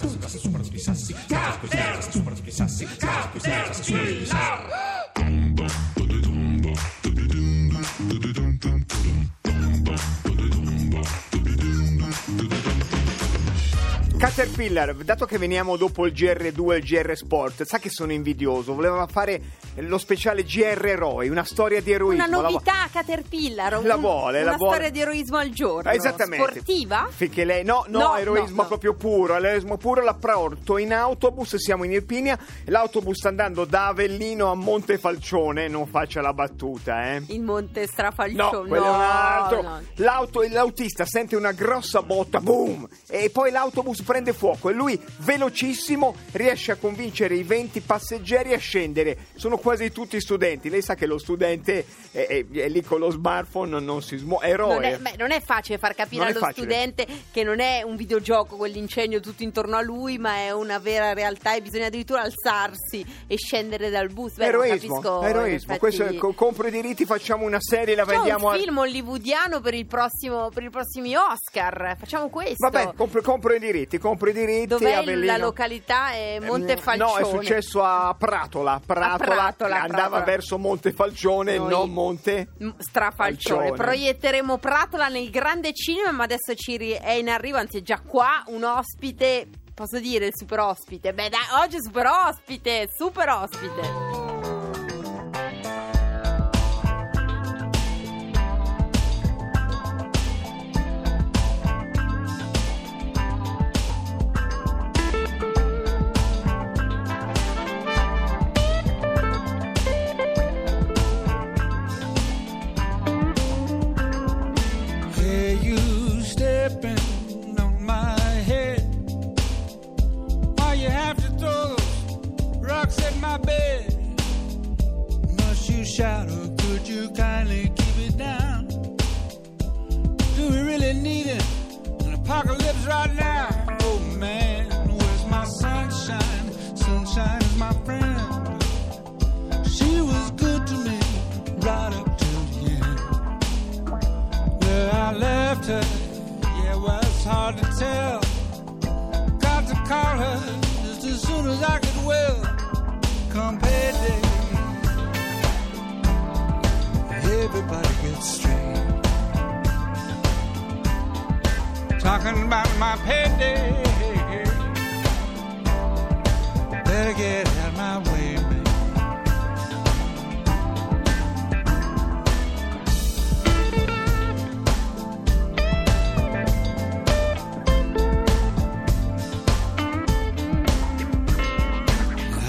Las superquizás, las superquizás, las superquizás, las superquizás, las superquizás, las superquizás, Caterpillar, dato che veniamo dopo il GR2 e il GR Sport, sa che sono invidioso, voleva fare lo speciale GR Eroi, una storia di eroismo. Una La vo- novità Caterpillar, La vuole, una la vuole. storia di eroismo al giorno. Esattamente. Sportiva? Finché lei, no, no, No, eroismo no, no. proprio puro. L'eroismo puro la porto in autobus. Siamo in Irpinia. L'autobus sta andando da Avellino a Montefalcione. Non faccia la battuta, eh. Il Monte No, Strafalcione. quello è un altro. no. L'auto, l'autista sente una grossa botta, boom! E poi l'autobus prende fuoco e lui, velocissimo, riesce a convincere i 20 passeggeri a scendere. Sono quasi tutti studenti. Lei sa che lo studente è, è- è lì con lo smartphone, non si smuove. Eroe. Non è, beh, non è facile far capire Non allo studente che non è un videogioco quell'incendio tutto intorno a lui, ma è una vera realtà e bisogna addirittura alzarsi e scendere dal bus. Beh, eroismo, capisco, eroismo. effetti- Questo co- compro i diritti, facciamo una serie, la C'è vendiamo un a- film hollywoodiano per, il prossimo, per i prossimi Oscar. Facciamo questo. Vabbè, compro, compro i diritti, compro i diritti. Dov'è Avellino. la località? È Eh, Montefalcione. No, è successo a Pratola. Pratola, Pratola, che andava Pratola. verso Montefalcione, Noi- non Monte. Strafalcione. Falcione. Proietteremo Pratola nel grande cinema, ma adesso ci è in arrivo, anzi è già qua, un ospite. Posso dire il super ospite? Beh, dai, oggi è super ospite, super ospite. Apocalypse right now? Oh man, where's my sunshine? Sunshine is my friend. She was good to me right up till the end. Where I left her, yeah, well, it's hard to tell. Got to call her just as soon as I could well. Come payday, everybody gets straight. Talking about my payday. Better get out my way, man.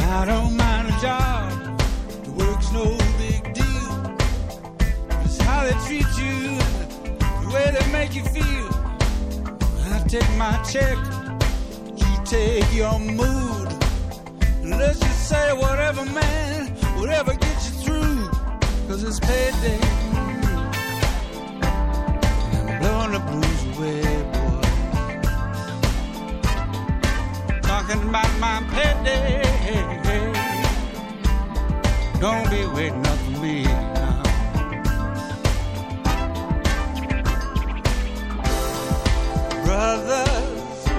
I don't mind a job, the work's no big deal. It's how they treat you, the way they make you feel. Take my check, you take your mood. And let's just say whatever, man, whatever gets you through, cause it's payday. I'm blowing the blues away, boy. Talking about my payday. Don't be waiting up for me Brothers,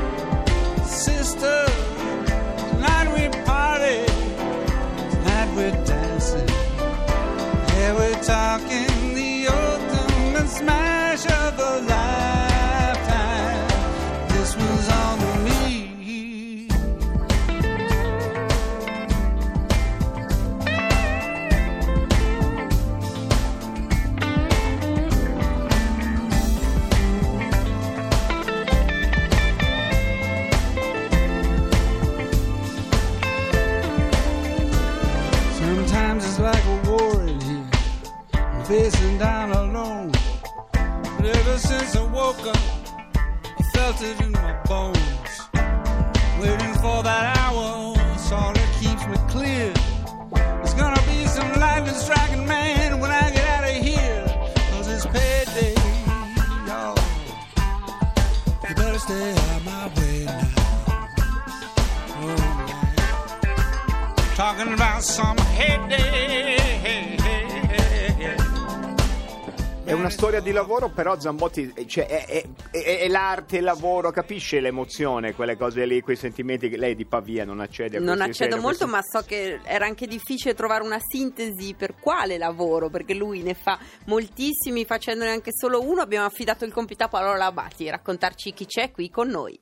sisters. È una storia di lavoro, però Zambotti cioè, è, è- è- è l'arte, il lavoro, capisce l'emozione, quelle cose lì, quei sentimenti che lei di Pavia non accede a Non accedo serie, molto, questi- ma so che era anche difficile trovare una sintesi per quale lavoro, perché lui ne fa moltissimi, facendone anche solo uno. Abbiamo affidato il compito a Paolo Labati, raccontarci chi c'è qui con noi.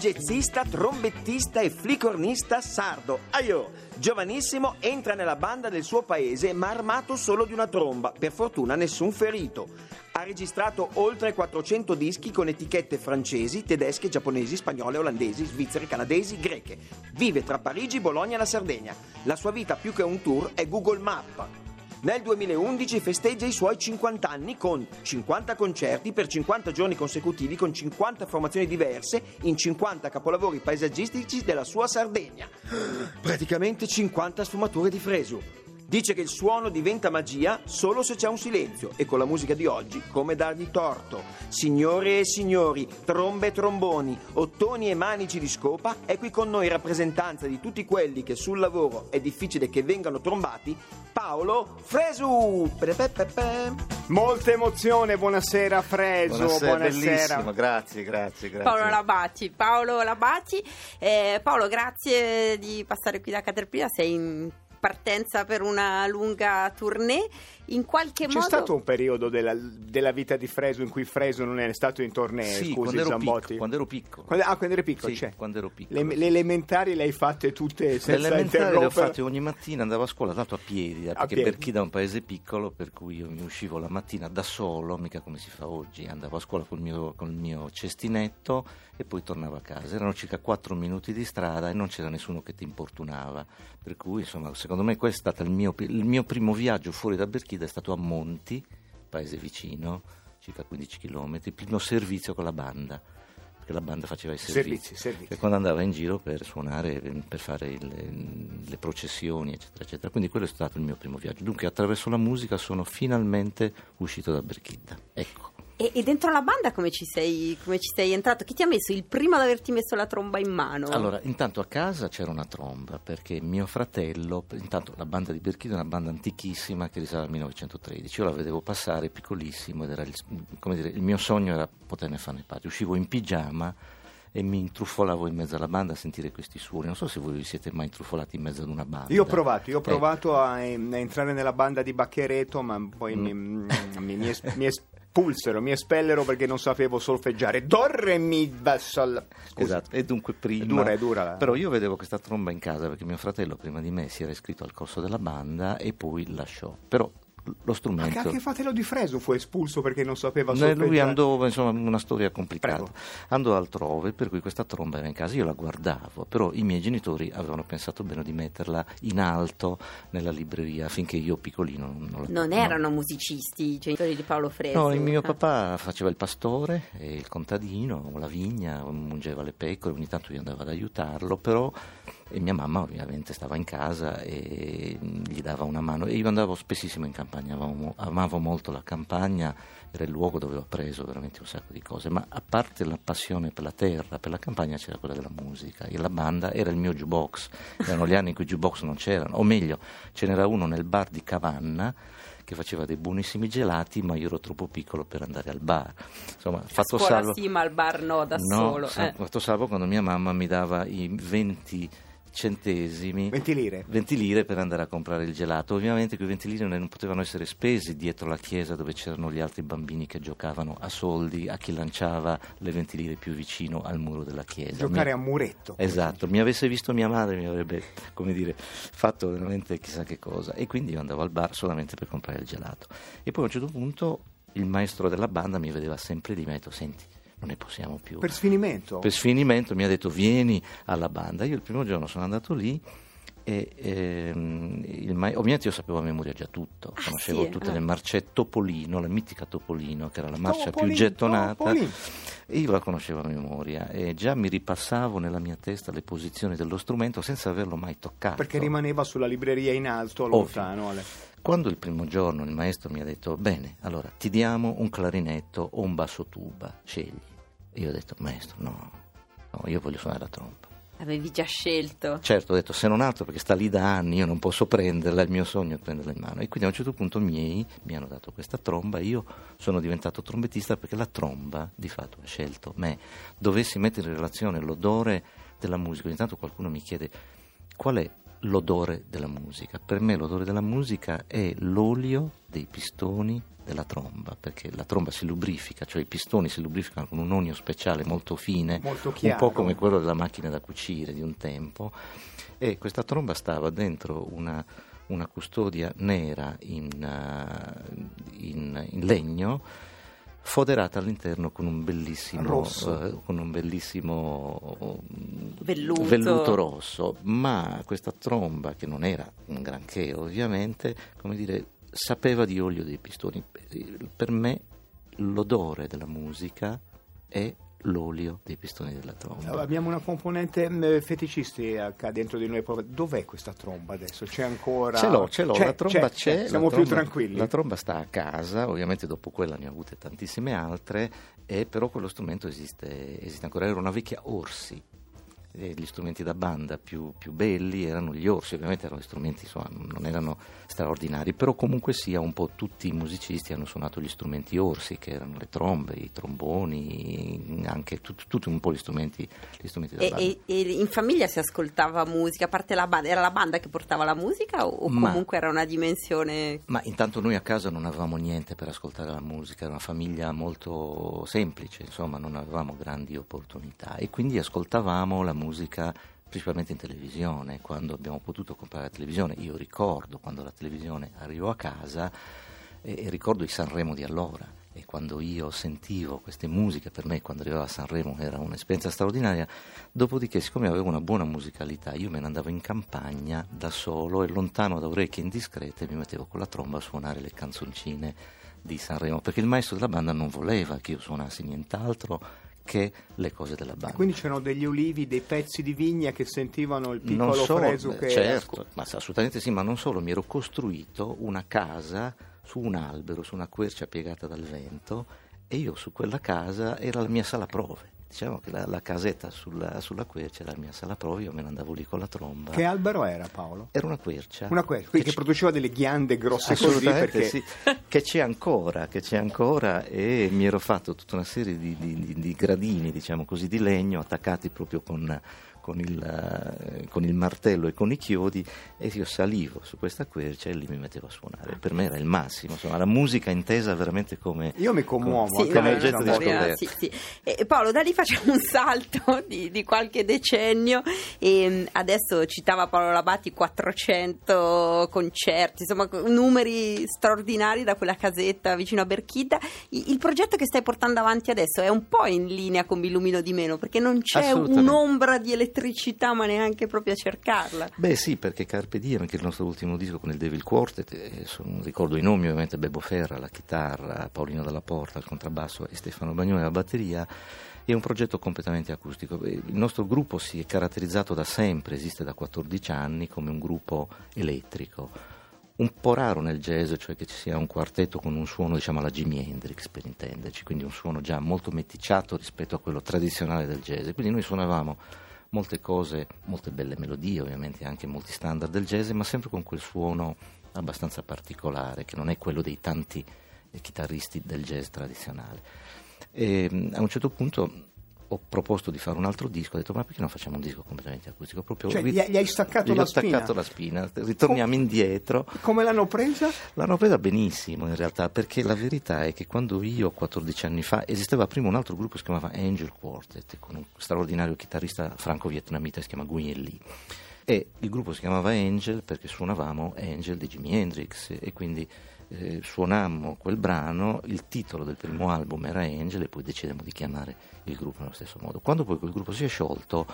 Jazzista, trombettista e flicornista sardo. Aio! Giovanissimo, entra nella banda del suo paese ma armato solo di una tromba. Per fortuna nessun ferito. Ha registrato oltre 400 dischi con etichette francesi, tedesche, giapponesi, spagnole, olandesi, svizzere, canadesi, greche. Vive tra Parigi, Bologna e la Sardegna. La sua vita più che un tour è Google Map. Nel 2011 festeggia i suoi 50 anni con 50 concerti per 50 giorni consecutivi con 50 formazioni diverse in 50 capolavori paesaggistici della sua Sardegna. Praticamente 50 sfumature di fresu. Dice che il suono diventa magia solo se c'è un silenzio e con la musica di oggi come dargli torto. Signore e signori, trombe e tromboni, ottoni e manici di scopa, è qui con noi in rappresentanza di tutti quelli che sul lavoro è difficile che vengano trombati, Paolo Fresu. Pepepepe. Molta emozione, buonasera Freso, Buonasera, buonasera. bellissimo, grazie, grazie, grazie. Paolo Labati. Paolo Labati. Eh, Paolo, grazie di passare qui da Caterpillar. Sei in partenza per una lunga tournée. In qualche C'è modo. stato un periodo della, della vita di Freso in cui Freso non è stato in tournée, Sì, scusi quando ero, Zambotti. piccolo, quando ero piccolo. Quando- ah, quando eri piccolo, Sì, c'è. quando ero piccolo. Le, le elementari le hai fatte tutte Le senza elementari le ho fatte ogni mattina, andavo a scuola tanto a piedi, eh, A perché piedi. per chi da un paese piccolo, per cui io mi uscivo la mattina da solo, mica come si fa oggi, andavo a scuola col mio, col mio cestinetto e poi tornavo a casa. Erano circa 4 minuti di strada e non c'era nessuno che ti importunava, per cui insomma secondo me questo è stato il mio, il mio primo viaggio fuori da Berchida, è stato a Monti, paese vicino, circa 15 km, il primo servizio con la banda. Perché la banda faceva i Servizi, servizi. e quando andava in giro per suonare, per fare il- le processioni, eccetera, eccetera. Quindi quello è stato il mio primo viaggio. Dunque, attraverso la musica sono finalmente uscito da Berchidda. Ecco. E, e dentro la banda come ci, sei, come ci sei entrato? Chi ti ha messo il primo ad averti messo la tromba in mano? Allora, intanto a casa c'era una tromba, perché mio fratello, intanto la banda di Berchidda è una banda antichissima che risale al 1913. Io la vedevo passare piccolissimo ed era il, come dire, il mio sogno era poterne farne parte. Uscivo in pigiama e mi intrufolavo in mezzo alla banda a sentire questi suoni. Non so se voi vi siete mai intrufolati in mezzo ad una banda. Io ho provato, io ho Eh, provato a, a entrare nella banda di Bacchereto, ma poi mi, Mm. mi- mi es- mi espulsero, mi espellero perché non sapevo solfeggiare. Do, re, mi, sol. Esatto, e dunque prima... È dura, è dura Però io vedevo questa tromba in casa perché mio fratello prima di me si era iscritto al corso della banda e poi lasciò. Però lo Ma strumento... anche fratello di Freso fu espulso perché non sapeva No, solfeggiare. lui andò, insomma, una storia complicata. Prego. Andò altrove, per cui questa tromba era in casa, io la guardavo, però i miei genitori avevano pensato bene di metterla in alto nella libreria affinché io piccolino non la Non erano musicisti i genitori di Paolo Fresu. No, il mio Eh. papà faceva il pastore, e il contadino, la vigna, mungeva le pecore, ogni tanto io andavo ad aiutarlo, però e mia mamma ovviamente stava in casa e gli dava una mano e io andavo spessissimo in campagna, amavo, amavo molto la campagna, era il luogo dove ho appreso veramente un sacco di cose, ma a parte la passione per la terra, per la campagna c'era quella della musica e la banda era il mio jukebox, erano gli anni in cui i jukebox non c'erano, o meglio ce n'era uno nel bar di Cavanna che faceva dei buonissimi gelati, ma io ero troppo piccolo per andare al bar. Insomma, fatto scuola salvo, sì, ma al bar no, da no, solo. eh. fatto salvo quando mia mamma mi dava i 20 centesimi 20 lire. 20 lire per andare a comprare il gelato. Ovviamente quei 20 lire non potevano essere spesi dietro la chiesa dove c'erano gli altri bambini che giocavano a soldi, a chi lanciava le 20 lire più vicino al muro della chiesa. Giocare Mi- a muretto. Esatto, mi avesse visto mia madre mi avrebbe, come dire, fatto veramente chissà che cosa. E quindi io andavo al bar solamente per comprare il gelato. E poi a un certo punto il maestro della banda mi vedeva sempre di me e ha detto, senti, non ne possiamo più. Per sfinimento. Per sfinimento mi ha detto vieni alla banda. Io il primo giorno sono andato lì e ehm, il ma- ovviamente io sapevo a memoria già tutto, Ah, conoscevo sì? tutte Ah. le marce Topolino, la mitica Topolino che era la marcia Topolino, più gettonata Topolino. e io la conoscevo a memoria e già mi ripassavo nella mia testa le posizioni dello strumento senza averlo mai toccato. Perché rimaneva sulla libreria in alto, Ovvio. lontano. alle- Quando il primo giorno il maestro mi ha detto bene, allora ti diamo un clarinetto o un basso tuba, scegli. Io ho detto maestro no, no, io voglio suonare la tromba. Avevi già scelto. Certo, ho detto se non altro perché sta lì da anni, io non posso prenderla, il mio sogno è prenderla in mano. E quindi a un certo punto i miei mi hanno dato questa tromba, io sono diventato trombettista perché la tromba di fatto ha scelto me. Dovessi mettere in relazione l'odore della musica, ogni tanto qualcuno mi chiede qual è l'odore della musica. Per me l'odore della musica è l'olio dei pistoni della tromba, perché la tromba si lubrifica, cioè i pistoni si lubrificano con un olio speciale molto fine, Molto un po' come quello della macchina da cucire di un tempo, e questa tromba stava dentro una, una custodia nera in, eh, in- in legno, foderata all'interno con un bellissimo, Rosso. eh, con un bellissimo Velluto. velluto rosso, ma questa tromba, che non era un granché ovviamente, come dire, sapeva di olio dei pistoni. Per me l'odore della musica è l'olio dei pistoni della tromba. Abbiamo una componente mh, feticistica dentro di noi. Dov'è questa tromba adesso? C'è ancora? Ce l'ho, ce l'ho, C'è, la tromba c'è, Siamo la più tromba- tranquilli. La tromba sta a casa, ovviamente dopo quella ne ho avute tantissime altre, e però quello strumento esiste, esiste ancora. Era una vecchia Orsi. Gli strumenti da banda più, più belli erano gli orsi, ovviamente erano strumenti, insomma, non erano straordinari, però comunque sia un po' tutti i musicisti hanno suonato gli strumenti orsi, che erano le trombe, i tromboni, anche tut- tutti un po' gli strumenti, gli strumenti da E, banda. e- e in famiglia si ascoltava musica, a parte la banda, era la banda che portava la musica o, o Ma- comunque era una dimensione... Ma intanto noi a casa non avevamo niente per ascoltare la musica, era una famiglia molto semplice, insomma, non avevamo grandi opportunità e quindi ascoltavamo la musica principalmente in televisione, quando abbiamo potuto comprare la televisione. Io ricordo quando la televisione arrivò a casa e, e ricordo i Sanremo di allora. E quando io sentivo queste musiche, per me quando arrivava a Sanremo era un'esperienza straordinaria, dopodiché siccome avevo una buona musicalità io me ne andavo in campagna da solo e lontano da orecchie indiscrete mi mettevo con la tromba a suonare le canzoncine di Sanremo, perché il maestro della banda non voleva che io suonassi nient'altro che le cose della banda. Quindi c'erano degli ulivi, dei pezzi di vigna che sentivano il piccolo freso beh, che certo, ma assolutamente sì, ma non solo, mi ero costruito una casa su un albero, su una quercia piegata dal vento e io su quella casa era la mia sala prove. Diciamo che la, la casetta sulla, sulla quercia era la mia sala prove, io me ne andavo lì con la tromba. Che albero era Paolo? Era una quercia. Una quindi che ci- produceva delle ghiande grosse così perché sì, che c'è ancora, che c'è ancora e mi ero fatto tutta una serie di, di- di- di gradini, diciamo così, di legno attaccati proprio con, con il, eh, con il martello e con i chiodi e io salivo su questa quercia e lì mi mettevo a suonare. Per me era il massimo, insomma, la musica intesa veramente come... io mi commuovo Sì, anche no, come oggetto di scoperta. sì, sì. E Paolo, da lì facciamo un salto di, di qualche decennio e mh, adesso citava Paolo Labatti 400 concerti, insomma numeri straordinari da quella casetta vicino a Berchida. Il progetto che stai portando avanti adesso è un po' in linea con Mi illumino di meno perché non c'è un'ombra di elettricità ma neanche proprio a cercarla. Beh sì, perché Carpe Diem, che è il nostro ultimo disco con il Devil Quartet, eh, sono- ricordo i nomi ovviamente Bebo Ferra, la chitarra, Paolino Dalla Porta, il contrabbasso e Stefano Bagnone la batteria, è un progetto completamente acustico. Eh, Il nostro gruppo si è caratterizzato da sempre, esiste da 14 anni, come un gruppo elettrico. Un po' raro nel jazz, cioè che ci sia un quartetto con un suono diciamo alla Jimi Hendrix per intenderci, quindi un suono già molto meticciato rispetto a quello tradizionale del jazz. Quindi noi suonavamo molte cose, molte belle melodie, ovviamente anche molti standard del jazz, ma sempre con quel suono abbastanza particolare, che non è quello dei tanti chitarristi del jazz tradizionale. E, mh, a un certo punto ho proposto di fare un altro disco, ho detto ma perché non facciamo un disco completamente acustico? Proprio Cioè, ri- gli hai- gli staccato gli la ho staccato spina? la spina, ritorniamo indietro. come l'hanno presa? L'hanno presa benissimo in realtà, perché la verità è che quando io 14 anni fa esisteva prima un altro gruppo che si chiamava Angel Quartet, con un straordinario chitarrista franco-vietnamita che si chiama Nguyen Lee. E il gruppo si chiamava Angel perché suonavamo Angel di Jimi Hendrix e quindi eh, suonammo quel brano, il titolo del primo album era Angel e poi decidemmo di chiamare il gruppo nello stesso modo. Quando poi quel gruppo si è sciolto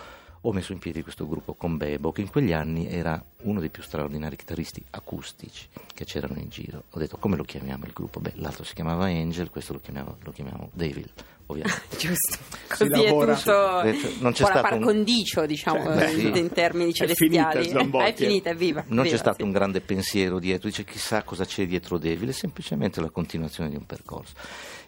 ho messo in piedi questo gruppo con Bebo che in quegli anni era uno dei più straordinari chitarristi acustici che c'erano in giro. Ho detto come lo chiamiamo il gruppo? Beh, l'altro si chiamava Angel, questo lo chiamiamo, lo chiamiamo Devil, ovviamente. Giusto, Si così è lavora. tutto Detto, non c'è stato un- par condicio, diciamo, Cioè, beh, sì. in termini È celestiali. finita, Zambotti. è finita, è viva. Non viva, c'è stato sì. un grande pensiero dietro, dice chissà cosa c'è dietro Devil, è semplicemente la continuazione di un percorso.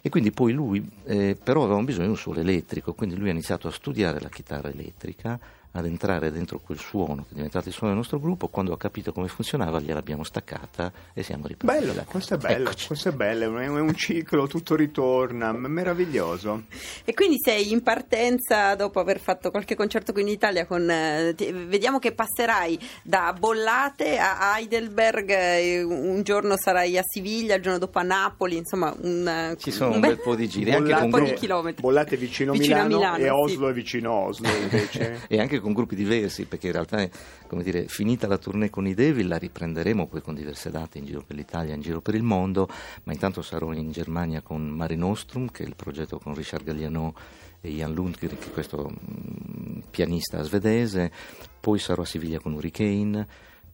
E quindi poi lui, eh, però avevamo bisogno di un suono elettrico, quindi lui ha iniziato a studiare la chitarra elettrica, ad entrare dentro quel suono che è diventato il suono del nostro gruppo, quando ha capito come funzionava gliel'abbiamo staccata e siamo ripartiti. Bello, questo è bello, Eccoci. questo è bello, è un, è un ciclo, tutto ritorna, meraviglioso. E quindi sei in partenza dopo aver fatto qualche concerto qui in Italia con... eh, ti- vediamo che passerai da Bollate a Heidelberg, eh, un giorno sarai a Siviglia, il giorno dopo a Napoli, insomma un, Ci sono un bel po' di giri, anche con un po' di gruppi- chilometri. Bollate vicino, Vicino a Milano, Milano, e sì. Oslo è vicino a Oslo invece. e anche con gruppi diversi, perché in realtà, come dire, finita la tournée con i Devil, la riprenderemo poi con diverse date in giro per l'Italia, in giro per il mondo, ma intanto sarò in Germania con Mare Nostrum, che è il progetto con Richard Galliano e Ian Lundgren, che è questo mm, pianista svedese, poi sarò a Siviglia con Hurricane,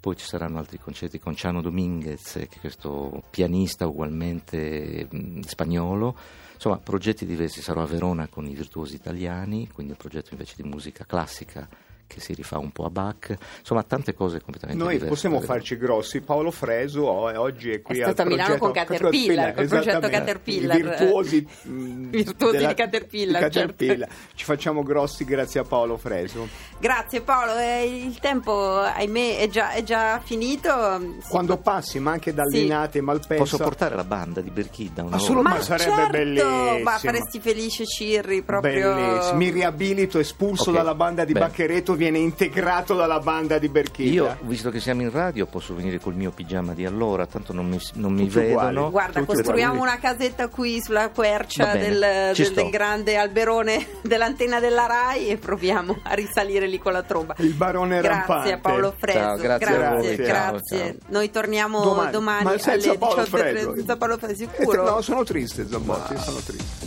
poi ci saranno altri concerti con Ciano Dominguez, che è questo pianista ugualmente spagnolo. Insomma, progetti diversi. Sarò a Verona con i virtuosi italiani, quindi un progetto invece di musica classica che si rifà un po' a Bach. Insomma, tante cose completamente Noi diverse. possiamo da vedere. farci grossi. Paolo Fresu oh, oggi è qui È al stato a Milano progetto- con Caterpillar, col progetto esattamente. Caterpillar. I virtuosi, mh, Virtuosi della- di Caterpillar, di Caterpillar. certo. Ci facciamo grossi grazie a Paolo Fresu. Grazie Paolo, eh, il tempo ahimè è già, è già finito. Si Quando passi, ma anche da Sì. Linate e Malpensa. Posso portare la banda di Berchida una Ma solo- volta? ma sarebbe certo, bellissimo. Ma faresti felice Cirri proprio. Bellissimo. Mi riabilito, espulso Ok, dalla banda di bene. Bacchereto, viene integrato dalla banda di Berchida. Io, visto che siamo in radio, posso venire col mio pigiama di allora, tanto non mi, non mi vedono. uguali. Guarda, Tutti costruiamo uguali. una casetta qui sulla quercia del, del- del grande alberone dell'antenna della RAI e proviamo a risalire lì con la tromba. Il barone Grazie rampante. a Paolo Fresu. Ciao, grazie a voi, grazie. ciao, grazie. ciao. Noi torniamo Domani, domani, ma senza alle Paolo 18.30. Fresu. Senza Paolo Eh, sicuro? No, sono triste, Zambotti, sono triste.